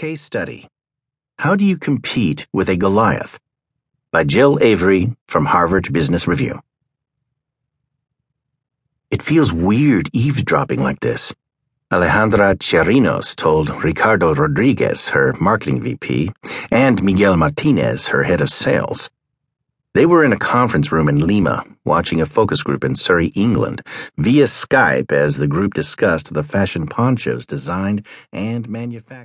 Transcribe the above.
Case Study How Do You Compete with a Goliath? by Jill Avery from Harvard Business Review. It feels weird eavesdropping like this. Alejandra Chirinos told Ricardo Rodriguez, her marketing VP, and Miguel Martinez, her head of sales. They were in a conference room in Lima, watching a focus group in Surrey, England, via Skype as the group discussed the fashion ponchos designed and manufactured.